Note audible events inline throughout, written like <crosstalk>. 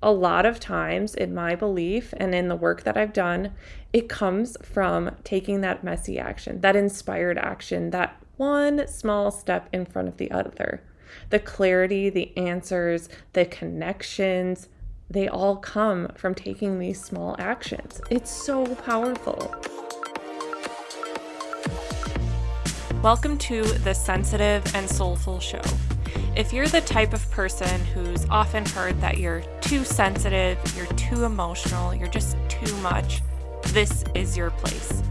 a lot of times, in my belief and in the work that I've done, it comes from taking that messy action, that inspired action, that one small step in front of the other. The clarity, the answers, the connections, they all come from taking these small actions. It's so powerful. Welcome to the Sensitive and Soulful Show. If you're the type of person who's often heard that you're too sensitive, you're too emotional, you're just too much, this is your place.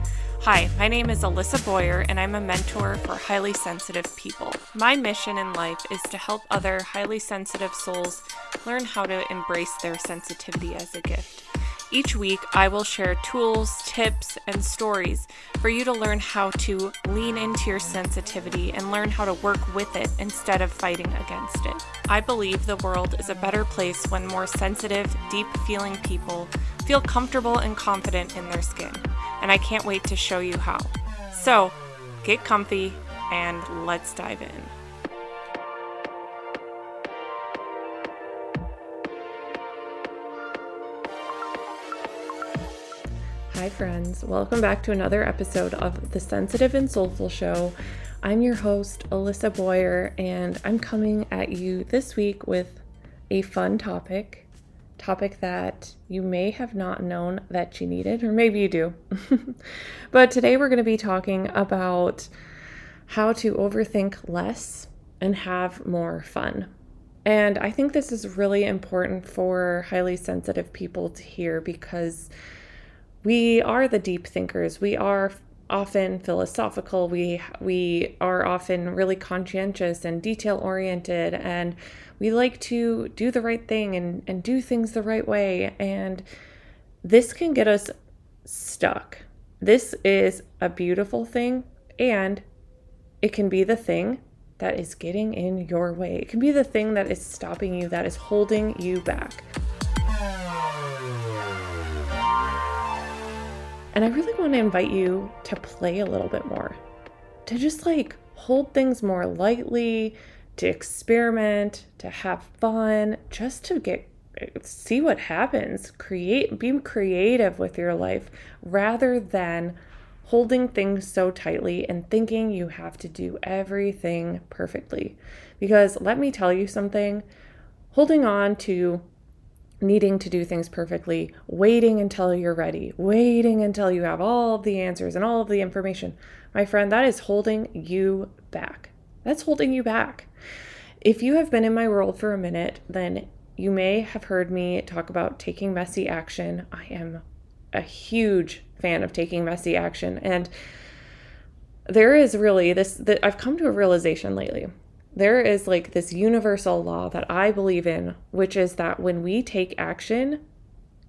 Hi, my name is Alissa Boyer, and I'm a mentor for highly sensitive people. My mission in life is to help other highly sensitive souls learn how to embrace their sensitivity as a gift. Each week, I will share tools, tips, and stories for you to learn how to lean into your sensitivity and learn how to work with it instead of fighting against it. I believe the world is a better place when more sensitive, deep feeling people feel comfortable and confident in their skin, and I can't wait to show you how. So, get comfy and let's dive in. Hi, friends. Welcome back to another episode of the Sensitive and Soulful Show. I'm your host, Alissa Boyer, and I'm coming at you this week with a fun topic. Topic that you may have not known that you needed, or maybe you do. <laughs> but today we're going to be talking about how to overthink less and have more fun. And I think this is really important for highly sensitive people to hear because we are the deep thinkers. We are often philosophical. We we are often really conscientious and detail oriented and we like to do the right thing and, and do things the right way. And this can get us stuck. This is a beautiful thing and it can be the thing that is getting in your way. It can be the thing that is stopping you, that is holding you back. And I really want to invite you to play a little bit more, to just like hold things more lightly, to experiment, to have fun, just to get see what happens. Create be creative with your life rather than holding things so tightly and thinking you have to do everything perfectly. Because let me tell you something, holding on to needing to do things perfectly, waiting until you're ready, waiting until you have all of the answers and all of the information. My friend, that is holding you back. That's holding you back. If you have been in my world for a minute, then you may have heard me talk about taking messy action. I am a huge fan of taking messy action and there is really this that I've come to a realization lately there is like this universal law that I believe in, which is that when we take action,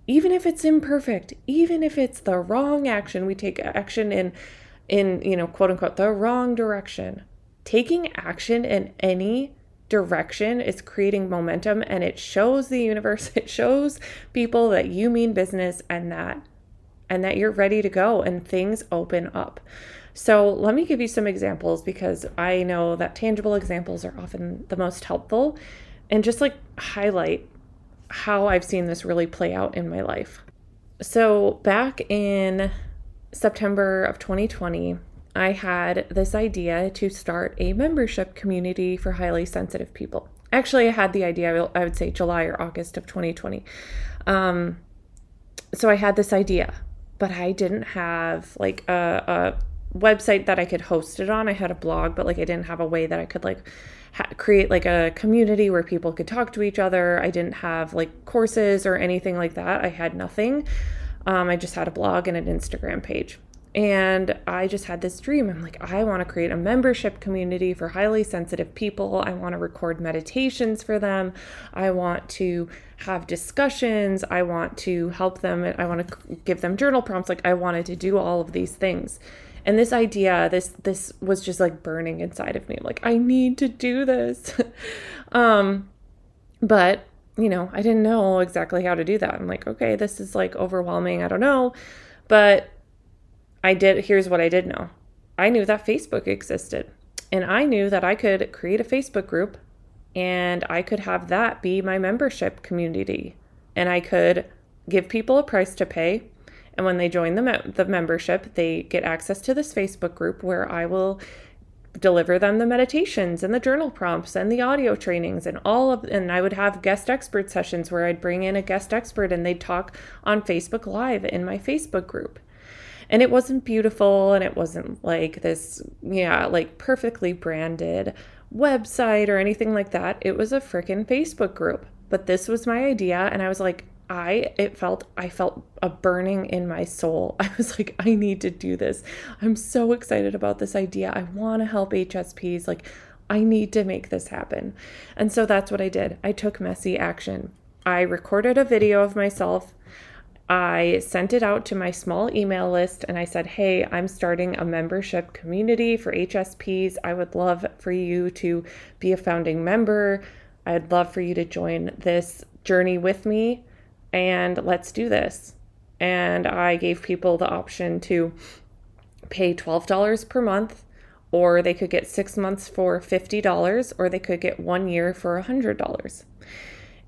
even if it's imperfect, even if it's the wrong action, we take action in in, you know, quote unquote the wrong direction. Taking action in any direction is creating momentum and it shows the universe, <laughs> it shows people that you mean business and that and that you're ready to go and things open up. So, let me give you some examples because I know that tangible examples are often the most helpful and just like highlight how I've seen this really play out in my life. So, back in September of 2020, I had this idea to start a membership community for highly sensitive people. Actually, I had the idea, I would say July or August of 2020. Um, so I had this idea, but I didn't have like a, a website that I could host it on. I had a blog, but like I didn't have a way that I could like ha- create like a community where people could talk to each other. I didn't have like courses or anything like that. I had nothing. Um, I just had a blog and an Instagram page. And I just had this dream. I'm like, I want to create a membership community for highly sensitive people. I want to record meditations for them. I want to have discussions. I want to help them. I want to give them journal prompts. Like, I wanted to do all of these things and this idea this this was just like burning inside of me. Like i need to do this. <laughs> Um but you know i didn't know exactly how to do that. I'm like okay this is like overwhelming. I don't know. But i did here's what i did know. I knew that facebook existed. And i knew that i could create a facebook group and i could have that be my membership community. And I could give people a price to pay. And when they join the, me- the membership, they get access to this Facebook group where I will deliver them the meditations and the journal prompts and the audio trainings and all of and I would have guest expert sessions where I'd bring in a guest expert and they'd talk on Facebook live in my Facebook group. And it wasn't beautiful and it wasn't like this yeah, like perfectly branded website or anything like that. It was a freaking Facebook group. But this was my idea and I was like I it felt I felt a burning in my soul. <laughs> I was like I need to do this. I'm so excited about this idea. I want to help HSPs like I need to make this happen. And so that's what I did. I took messy action. I recorded a video of myself. I sent it out to my small email list and I said, Hey, I'm starting a membership community for HSPs. I would love for you to be a founding member. I'd love for you to join this journey with me and let's do this. And I gave people the option to pay $12 per month, or they could get six months for $50, or they could get one year for $100.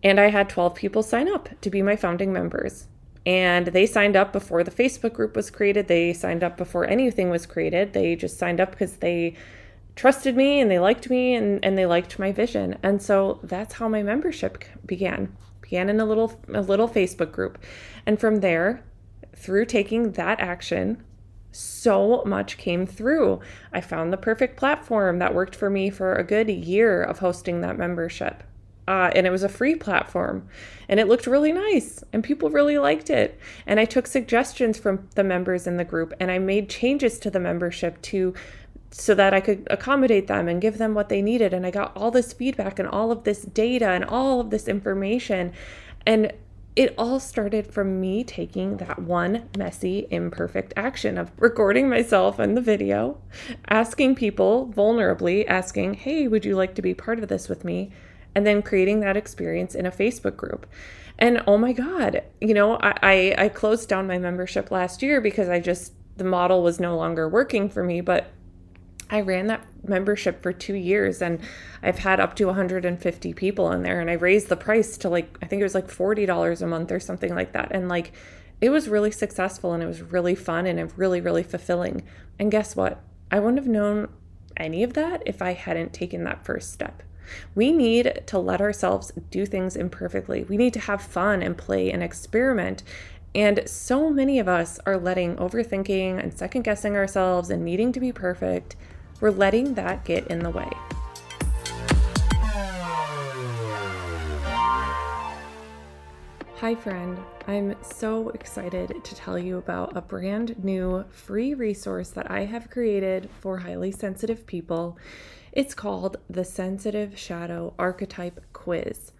And I had 12 people sign up to be my founding members. And they signed up before the Facebook group was created. They signed up before anything was created. They just signed up because they trusted me and they liked me and, and they liked my vision. And so that's how my membership began began in a little a little Facebook group. And from there, through taking that action, so much came through. I found the perfect platform that worked for me for a good year of hosting that membership. Uh, and it was a free platform and it looked really nice and people really liked it and i took suggestions from the members in the group and i made changes to the membership to so that I could accommodate them and give them what they needed. And I got all this feedback and all of this data and all of this information. And it all started from me taking that one messy, imperfect action of recording myself in the video, asking people vulnerably, asking, Hey, would you like to be part of this with me? And then creating that experience in a Facebook group. And oh my God, you know, I, I, I closed down my membership last year because I just, the model was no longer working for me. But I ran that membership for two years and I've had up to 150 people in there and I raised the price to like I think it was like $40 a month or something like that and like it was really successful and it was really fun and really really fulfilling. And guess what? I wouldn't have known any of that if I hadn't taken that first step. We need to let ourselves do things imperfectly. We need to have fun and play and experiment and so many of us are letting overthinking and second guessing ourselves and needing to be perfect we're letting that get in the way. Hi, friend. I'm so excited to tell you about a brand new free resource that I have created for highly sensitive people. It's called the Sensitive Shadow Archetype Quiz.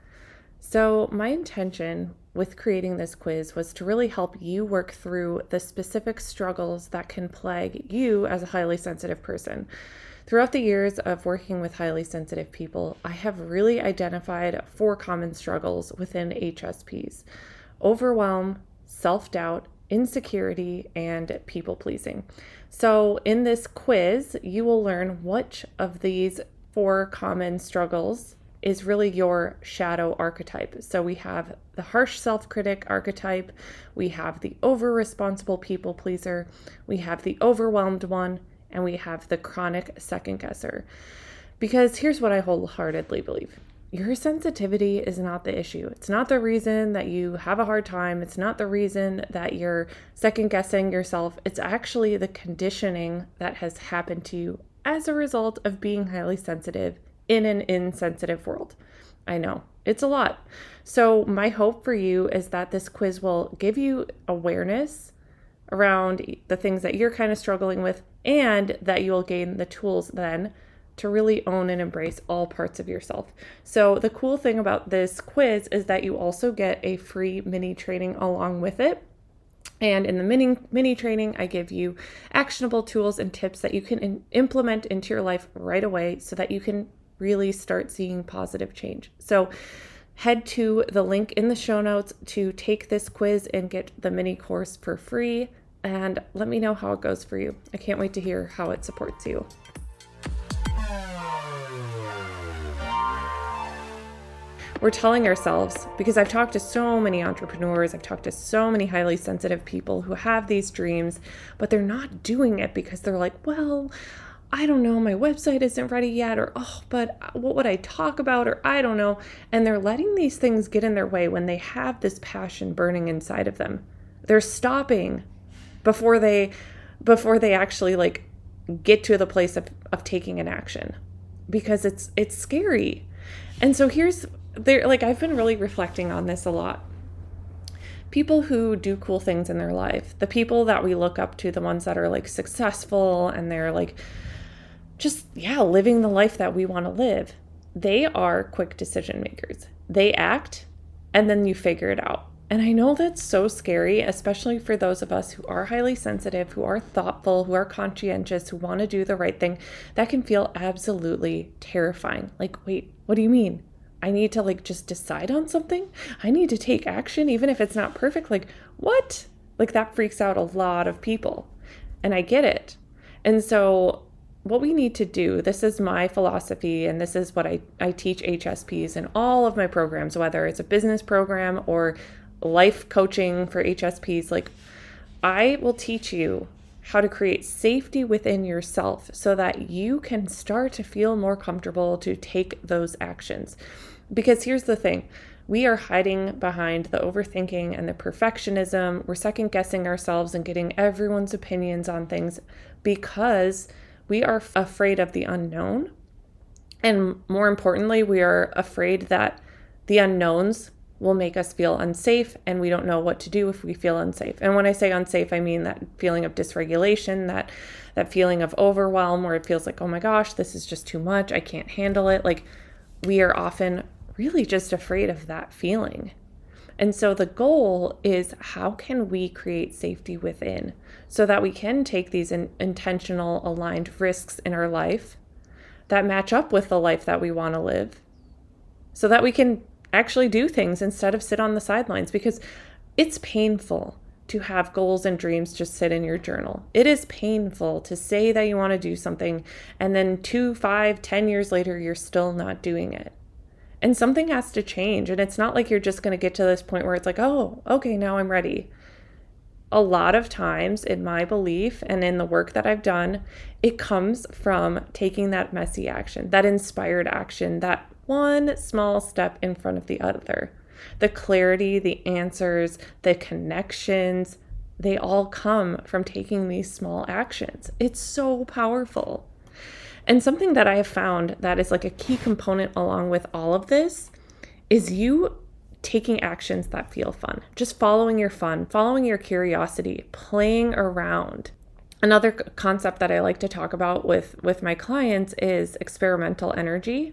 So, my intention with creating this quiz was to really help you work through the specific struggles that can plague you as a highly sensitive person. Throughout the years of working with highly sensitive people, I have really identified four common struggles within HSPs overwhelm, self doubt, insecurity, and people pleasing. So, in this quiz, you will learn which of these four common struggles is really your shadow archetype. So we have the harsh self critic archetype, we have the over responsible people pleaser, we have the overwhelmed one, and we have the chronic second guesser. Because here's what I wholeheartedly believe your sensitivity is not the issue. It's not the reason that you have a hard time. It's not the reason that you're second guessing yourself. It's actually the conditioning that has happened to you as a result of being highly sensitive in an insensitive world. I know it's a lot. So, my hope for you is that this quiz will give you awareness around the things that you're kind of struggling with and that you'll gain the tools then to really own and embrace all parts of yourself. So, the cool thing about this quiz is that you also get a free mini training along with it. And in the mini mini training, I give you actionable tools and tips that you can in, implement into your life right away so that you can really start seeing positive change. So, head to the link in the show notes to take this quiz and get the mini course for free. And let me know how it goes for you. I can't wait to hear how it supports you. we're telling ourselves, because I've talked to so many entrepreneurs, I've talked to so many highly sensitive people who have these dreams, but they're not doing it because they're like, well, I don't know, my website isn't ready yet, or oh, but what would I talk about, or I don't know. And they're letting these things get in their way when they have this passion burning inside of them. They're stopping before they before they actually like get to the place of, of taking an action because it's it's scary. And so here's there like I've been really reflecting on this a lot. People who do cool things in their life, the people that we look up to, the ones that are like successful and they're like just, yeah, living the life that we want to live, they are quick decision makers. They act and then you figure it out. And I know that's so scary, especially for those of us who are highly sensitive, who are thoughtful, who are conscientious, who want to do the right thing. That can feel absolutely terrifying. Like, wait, what do you mean? I need to like just decide on something? I need to take action even if it's not perfect. Like, what? Like, that freaks out a lot of people. And I get it. And so what we need to do this is my philosophy and this is what I, I teach hsps in all of my programs whether it's a business program or life coaching for hsps like i will teach you how to create safety within yourself so that you can start to feel more comfortable to take those actions because here's the thing we are hiding behind the overthinking and the perfectionism. We're second guessing ourselves and getting everyone's opinions on things because we are afraid of the unknown. And more importantly, we are afraid that the unknowns will make us feel unsafe and we don't know what to do if we feel unsafe. And when I say unsafe, I mean that feeling of dysregulation, that that feeling of overwhelm where it feels like, "Oh my gosh, this is just too much. I can't handle it." Like we are often really just afraid of that feeling. And so the goal is how can we create safety within so that we can take these in, intentional, aligned risks in our life that match up with the life that we want to live so that we can actually do things instead of sit on the sidelines because it's painful to have goals and dreams just sit in your journal. It is painful to say that you want to do something and then two, five, ten years later, you're still not doing it. And something has to change. And it's not like you're just going to get to this point where it's like, oh, okay, now I'm ready. A lot of times, in my belief and in the work that I've done, it comes from taking that messy action, that inspired action, that one small step in front of the other. The clarity, the answers, the connections, they all come from taking these small actions. It's so powerful. And something that I have found that is like a key component along with all of this is you taking actions that feel fun, just following your fun, following your curiosity, playing around. Another concept that I like to talk about with with my clients is experimental energy.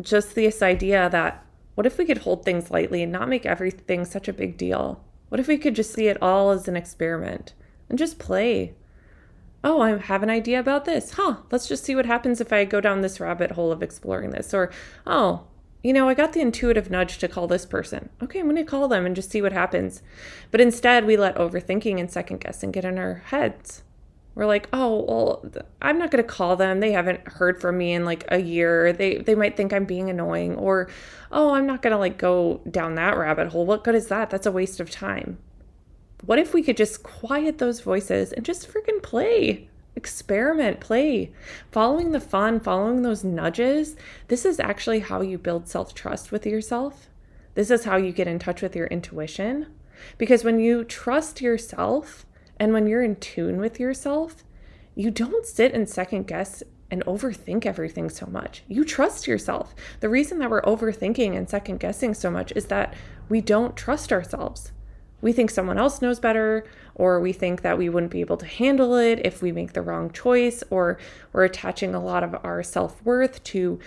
Just this idea that what if we could hold things lightly and not make everything such a big deal? What if we could just see it all as an experiment and just play? Oh, I have an idea about this. Huh, let's just see what happens if I go down this rabbit hole of exploring this. Or, oh, you know, I got the intuitive nudge to call this person. Okay, I'm going to call them and just see what happens. But instead, we let overthinking and second guessing get in our heads. We're like, oh, well, I'm not going to call them. They haven't heard from me in like a year. They they might think I'm being annoying or, oh, I'm not going to like go down that rabbit hole. What good is that? That's a waste of time. What if we could just quiet those voices and just freaking play? Experiment, play. Following the fun, following those nudges, this is actually how you build self trust with yourself. This is how you get in touch with your intuition. Because when you trust yourself and when you're in tune with yourself, you don't sit and second guess and overthink everything so much. You trust yourself. The reason that we're overthinking and second guessing so much is that we don't trust ourselves we think someone else knows better, or we think that we wouldn't be able to handle it if we make the wrong choice, or we're attaching a lot of our self worth to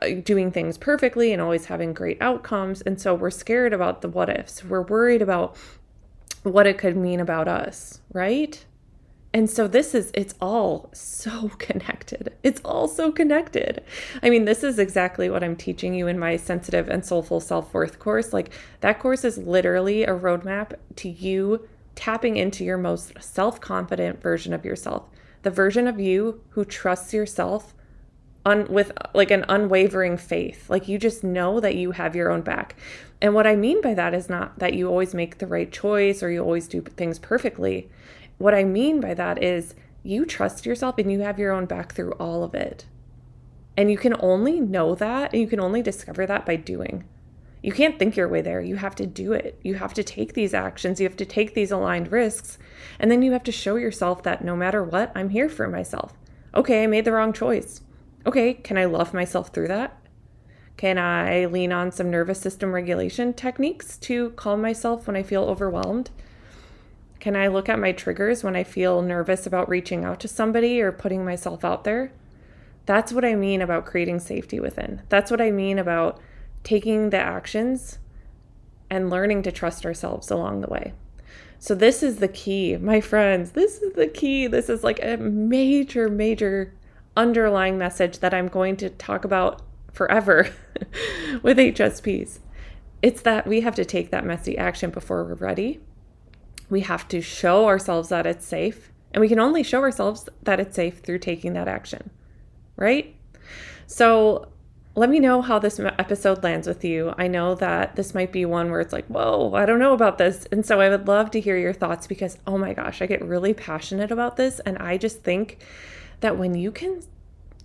uh, doing things perfectly and always having great outcomes. And so we're scared about the what ifs. We're worried about what it could mean about us, right? And so this is, it's all so <laughs> connected. It's all so connected. I mean, this is exactly what I'm teaching you in my sensitive and soulful self worth course. Like, that course is literally a roadmap to you tapping into your most self confident version of yourself, the version of you who trusts yourself un, with like an unwavering faith. Like you just know that you have your own back. And what I mean by that is not that you always make the right choice or you always do things perfectly. What I mean by that is you trust yourself and you have your own back through all of it. And you can only know that and you can only discover that by doing. You can't think your way there. You have to do it. You have to take these actions. You have to take these aligned risks. And then you have to show yourself that no matter what, I'm here for myself. Okay, I made the wrong choice. Okay, can I love myself through that? Can I lean on some nervous system regulation techniques to calm myself when I feel overwhelmed? Can I look at my triggers when I feel nervous about reaching out to somebody or putting myself out there? That's what I mean about creating safety within. That's what I mean about taking the actions and learning to trust ourselves along the way. So, this is the key, my friends. This is the key. This is like a major, major underlying message that I'm going to talk about forever <laughs> with HSPs. It's that we have to take that messy action before we're ready. We have to show ourselves that it's safe. And we can only show ourselves that it's safe through taking that action, right? So, let me know how this episode lands with you. I know that this might be one where it's like, whoa, I don't know about this. And so I would love to hear your thoughts because, oh my gosh, I get really passionate about this. And I just think that when you can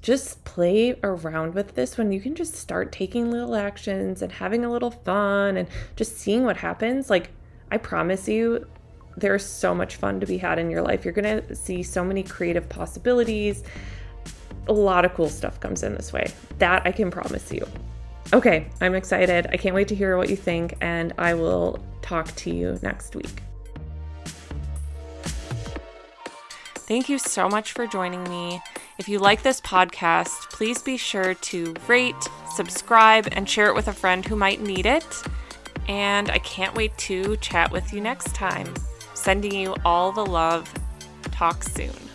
just play around with this, when you can just start taking little actions and having a little fun and just seeing what happens, like, I promise you, there's so much fun to be had in your life. You're going to see so many creative possibilities a lot of cool stuff comes in this way. That I can promise you. Okay, I'm excited. I can't wait to hear what you think, and I will talk to you next week. Thank you so much for joining me. If you like this podcast, please be sure to rate, subscribe, and share it with a friend who might need it. And I can't wait to chat with you next time. Sending you all the love. Talk soon.